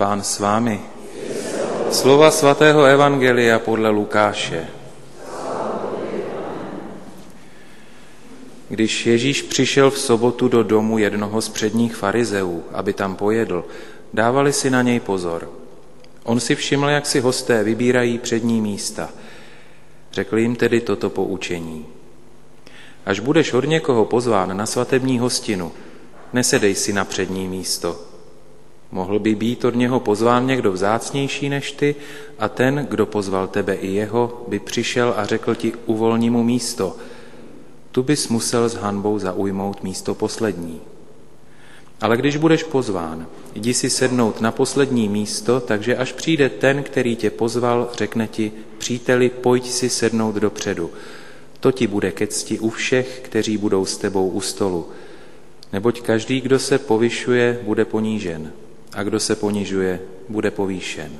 Pán s vámi. Slova svatého Evangelia podle Lukáše. Když Ježíš přišel v sobotu do domu jednoho z předních farizeů, aby tam pojedl, dávali si na něj pozor. On si všiml, jak si hosté vybírají přední místa. Řekl jim tedy toto poučení. Až budeš od někoho pozván na svatební hostinu, nesedej si na přední místo. Mohl by být od něho pozván někdo vzácnější než ty a ten, kdo pozval tebe i jeho, by přišel a řekl ti uvolni mu místo. Tu bys musel s hanbou zaujmout místo poslední. Ale když budeš pozván, jdi si sednout na poslední místo, takže až přijde ten, který tě pozval, řekne ti, příteli, pojď si sednout dopředu. To ti bude ke cti u všech, kteří budou s tebou u stolu. Neboť každý, kdo se povyšuje, bude ponížen a kdo se ponižuje, bude povýšen.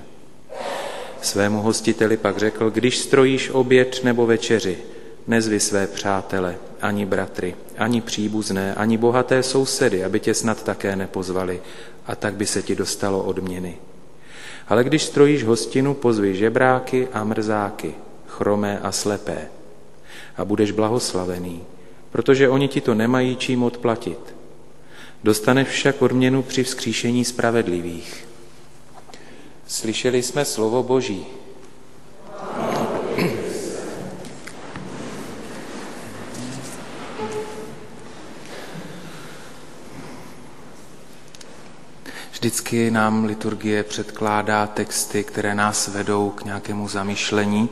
Svému hostiteli pak řekl, když strojíš oběd nebo večeři, nezvi své přátele, ani bratry, ani příbuzné, ani bohaté sousedy, aby tě snad také nepozvali, a tak by se ti dostalo odměny. Ale když strojíš hostinu, pozvi žebráky a mrzáky, chromé a slepé. A budeš blahoslavený, protože oni ti to nemají čím odplatit. Dostaneš však odměnu při vzkříšení spravedlivých. Slyšeli jsme slovo Boží. Vždycky nám liturgie předkládá texty, které nás vedou k nějakému zamýšlení.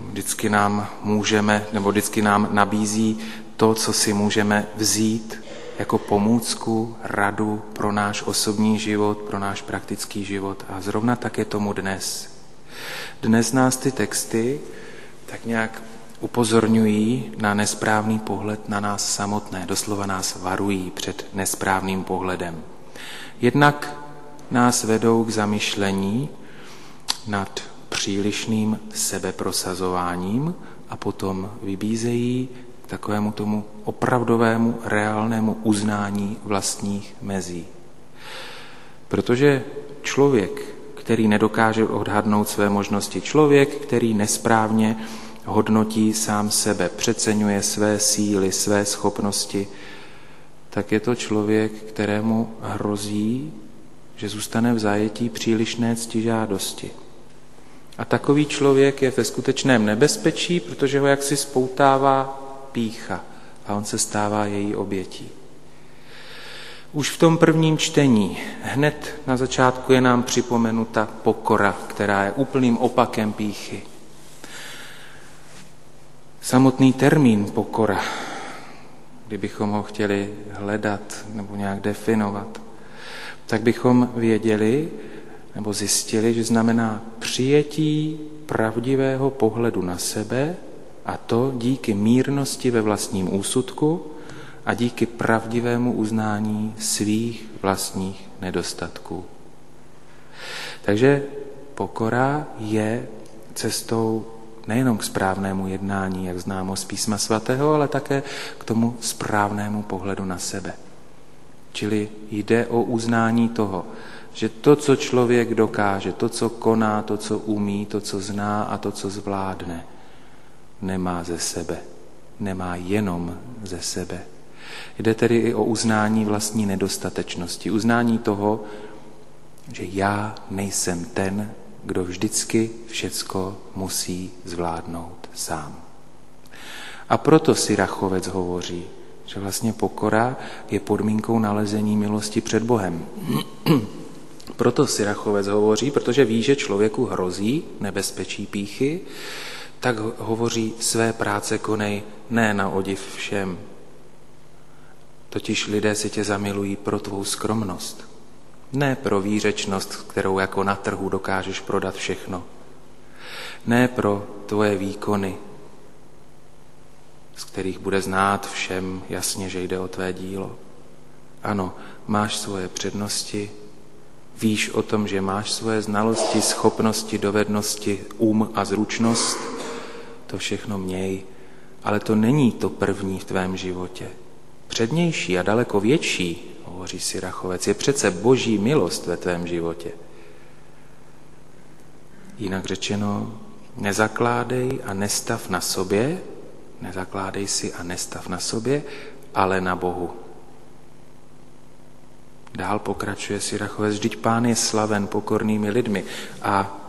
Vždycky nám můžeme, nebo vždycky nám nabízí to, co si můžeme vzít jako pomůcku, radu pro náš osobní život, pro náš praktický život. A zrovna tak je tomu dnes. Dnes nás ty texty tak nějak upozorňují na nesprávný pohled na nás samotné, doslova nás varují před nesprávným pohledem. Jednak nás vedou k zamyšlení nad přílišným sebeprosazováním a potom vybízejí takovému tomu opravdovému, reálnému uznání vlastních mezí. Protože člověk, který nedokáže odhadnout své možnosti, člověk, který nesprávně hodnotí sám sebe, přeceňuje své síly, své schopnosti, tak je to člověk, kterému hrozí, že zůstane v zajetí přílišné ctižádosti. A takový člověk je ve skutečném nebezpečí, protože ho jaksi spoutává pícha a on se stává její obětí. Už v tom prvním čtení, hned na začátku je nám připomenuta pokora, která je úplným opakem píchy. Samotný termín pokora, kdybychom ho chtěli hledat nebo nějak definovat, tak bychom věděli nebo zjistili, že znamená přijetí pravdivého pohledu na sebe a to díky mírnosti ve vlastním úsudku a díky pravdivému uznání svých vlastních nedostatků. Takže pokora je cestou nejenom k správnému jednání, jak známo z písma svatého, ale také k tomu správnému pohledu na sebe. Čili jde o uznání toho, že to, co člověk dokáže, to, co koná, to, co umí, to, co zná a to, co zvládne, nemá ze sebe, nemá jenom ze sebe. Jde tedy i o uznání vlastní nedostatečnosti, uznání toho, že já nejsem ten, kdo vždycky všecko musí zvládnout sám. A proto si Rachovec hovoří, že vlastně pokora je podmínkou nalezení milosti před Bohem. proto si Rachovec hovoří, protože ví, že člověku hrozí nebezpečí píchy, tak hovoří své práce konej ne na odiv všem. Totiž lidé si tě zamilují pro tvou skromnost, ne pro výřečnost, kterou jako na trhu dokážeš prodat všechno, ne pro tvoje výkony, z kterých bude znát všem jasně, že jde o tvé dílo. Ano, máš svoje přednosti, víš o tom, že máš svoje znalosti, schopnosti, dovednosti, um a zručnost, to všechno měj, ale to není to první v tvém životě. Přednější a daleko větší, hovoří si Rachovec, je přece boží milost ve tvém životě. Jinak řečeno, nezakládej a nestav na sobě, nezakládej si a nestav na sobě, ale na Bohu. Dál pokračuje Sirachové, vždyť pán je slaven pokornými lidmi a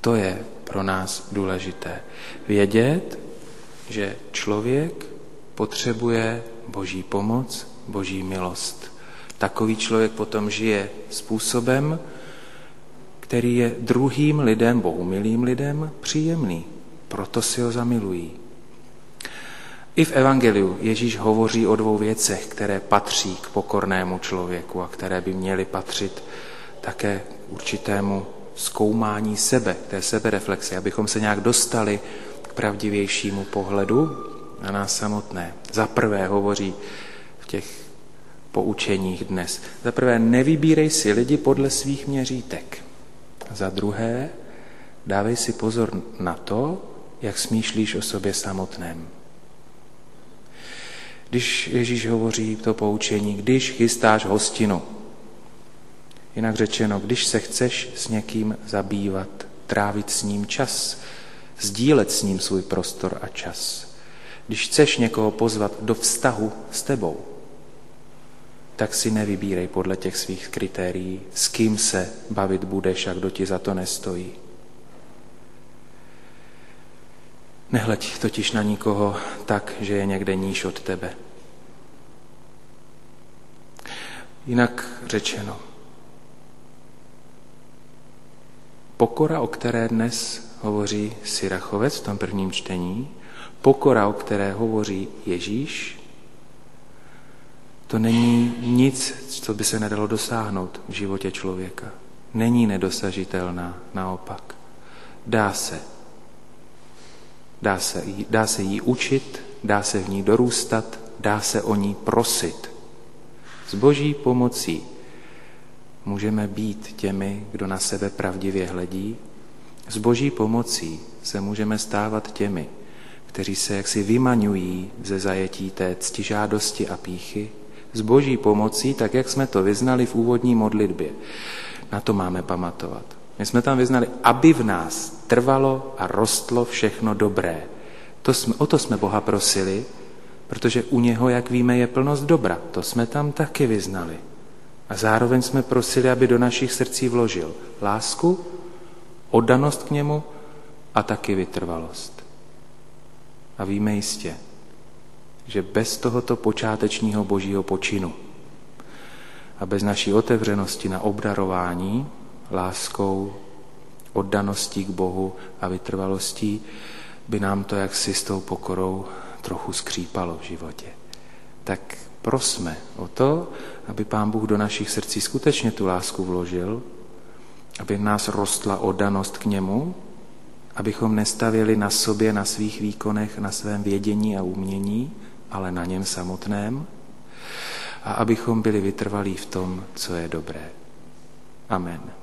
to je pro nás důležité. Vědět, že člověk potřebuje boží pomoc, boží milost. Takový člověk potom žije způsobem, který je druhým lidem, bohumilým lidem, příjemný. Proto si ho zamilují. I v Evangeliu Ježíš hovoří o dvou věcech, které patří k pokornému člověku a které by měly patřit také určitému zkoumání sebe, té sebereflexi, abychom se nějak dostali k pravdivějšímu pohledu na nás samotné. Za prvé hovoří v těch poučeních dnes. Za prvé, nevybírej si lidi podle svých měřítek. Za druhé, dávej si pozor na to, jak smýšlíš o sobě samotném. Když Ježíš hovoří to poučení, když chystáš hostinu, jinak řečeno, když se chceš s někým zabývat, trávit s ním čas, sdílet s ním svůj prostor a čas, když chceš někoho pozvat do vztahu s tebou, tak si nevybírej podle těch svých kritérií, s kým se bavit budeš a kdo ti za to nestojí. Nehleď totiž na nikoho tak, že je někde níž od tebe. Jinak řečeno, pokora, o které dnes hovoří Syrachovec v tom prvním čtení, pokora, o které hovoří Ježíš, to není nic, co by se nedalo dosáhnout v životě člověka. Není nedosažitelná, naopak. Dá se. Dá se, dá se jí učit, dá se v ní dorůstat, dá se o ní prosit. S boží pomocí můžeme být těmi, kdo na sebe pravdivě hledí. S boží pomocí se můžeme stávat těmi, kteří se jaksi vymaňují ze zajetí té ctižádosti a píchy, s boží pomocí, tak jak jsme to vyznali v úvodní modlitbě. Na to máme pamatovat. My jsme tam vyznali, aby v nás trvalo a rostlo všechno dobré. To jsme, o to jsme Boha prosili, protože u něho, jak víme, je plnost dobra. To jsme tam taky vyznali. A zároveň jsme prosili, aby do našich srdcí vložil lásku, oddanost k němu a taky vytrvalost. A víme jistě, že bez tohoto počátečního božího počinu a bez naší otevřenosti na obdarování láskou, oddaností k Bohu a vytrvalostí by nám to jaksi s tou pokorou trochu skřípalo v životě. Tak prosme o to, aby Pán Bůh do našich srdcí skutečně tu lásku vložil, aby v nás rostla oddanost k němu, abychom nestavili na sobě, na svých výkonech, na svém vědění a umění, ale na něm samotném a abychom byli vytrvalí v tom, co je dobré. Amen.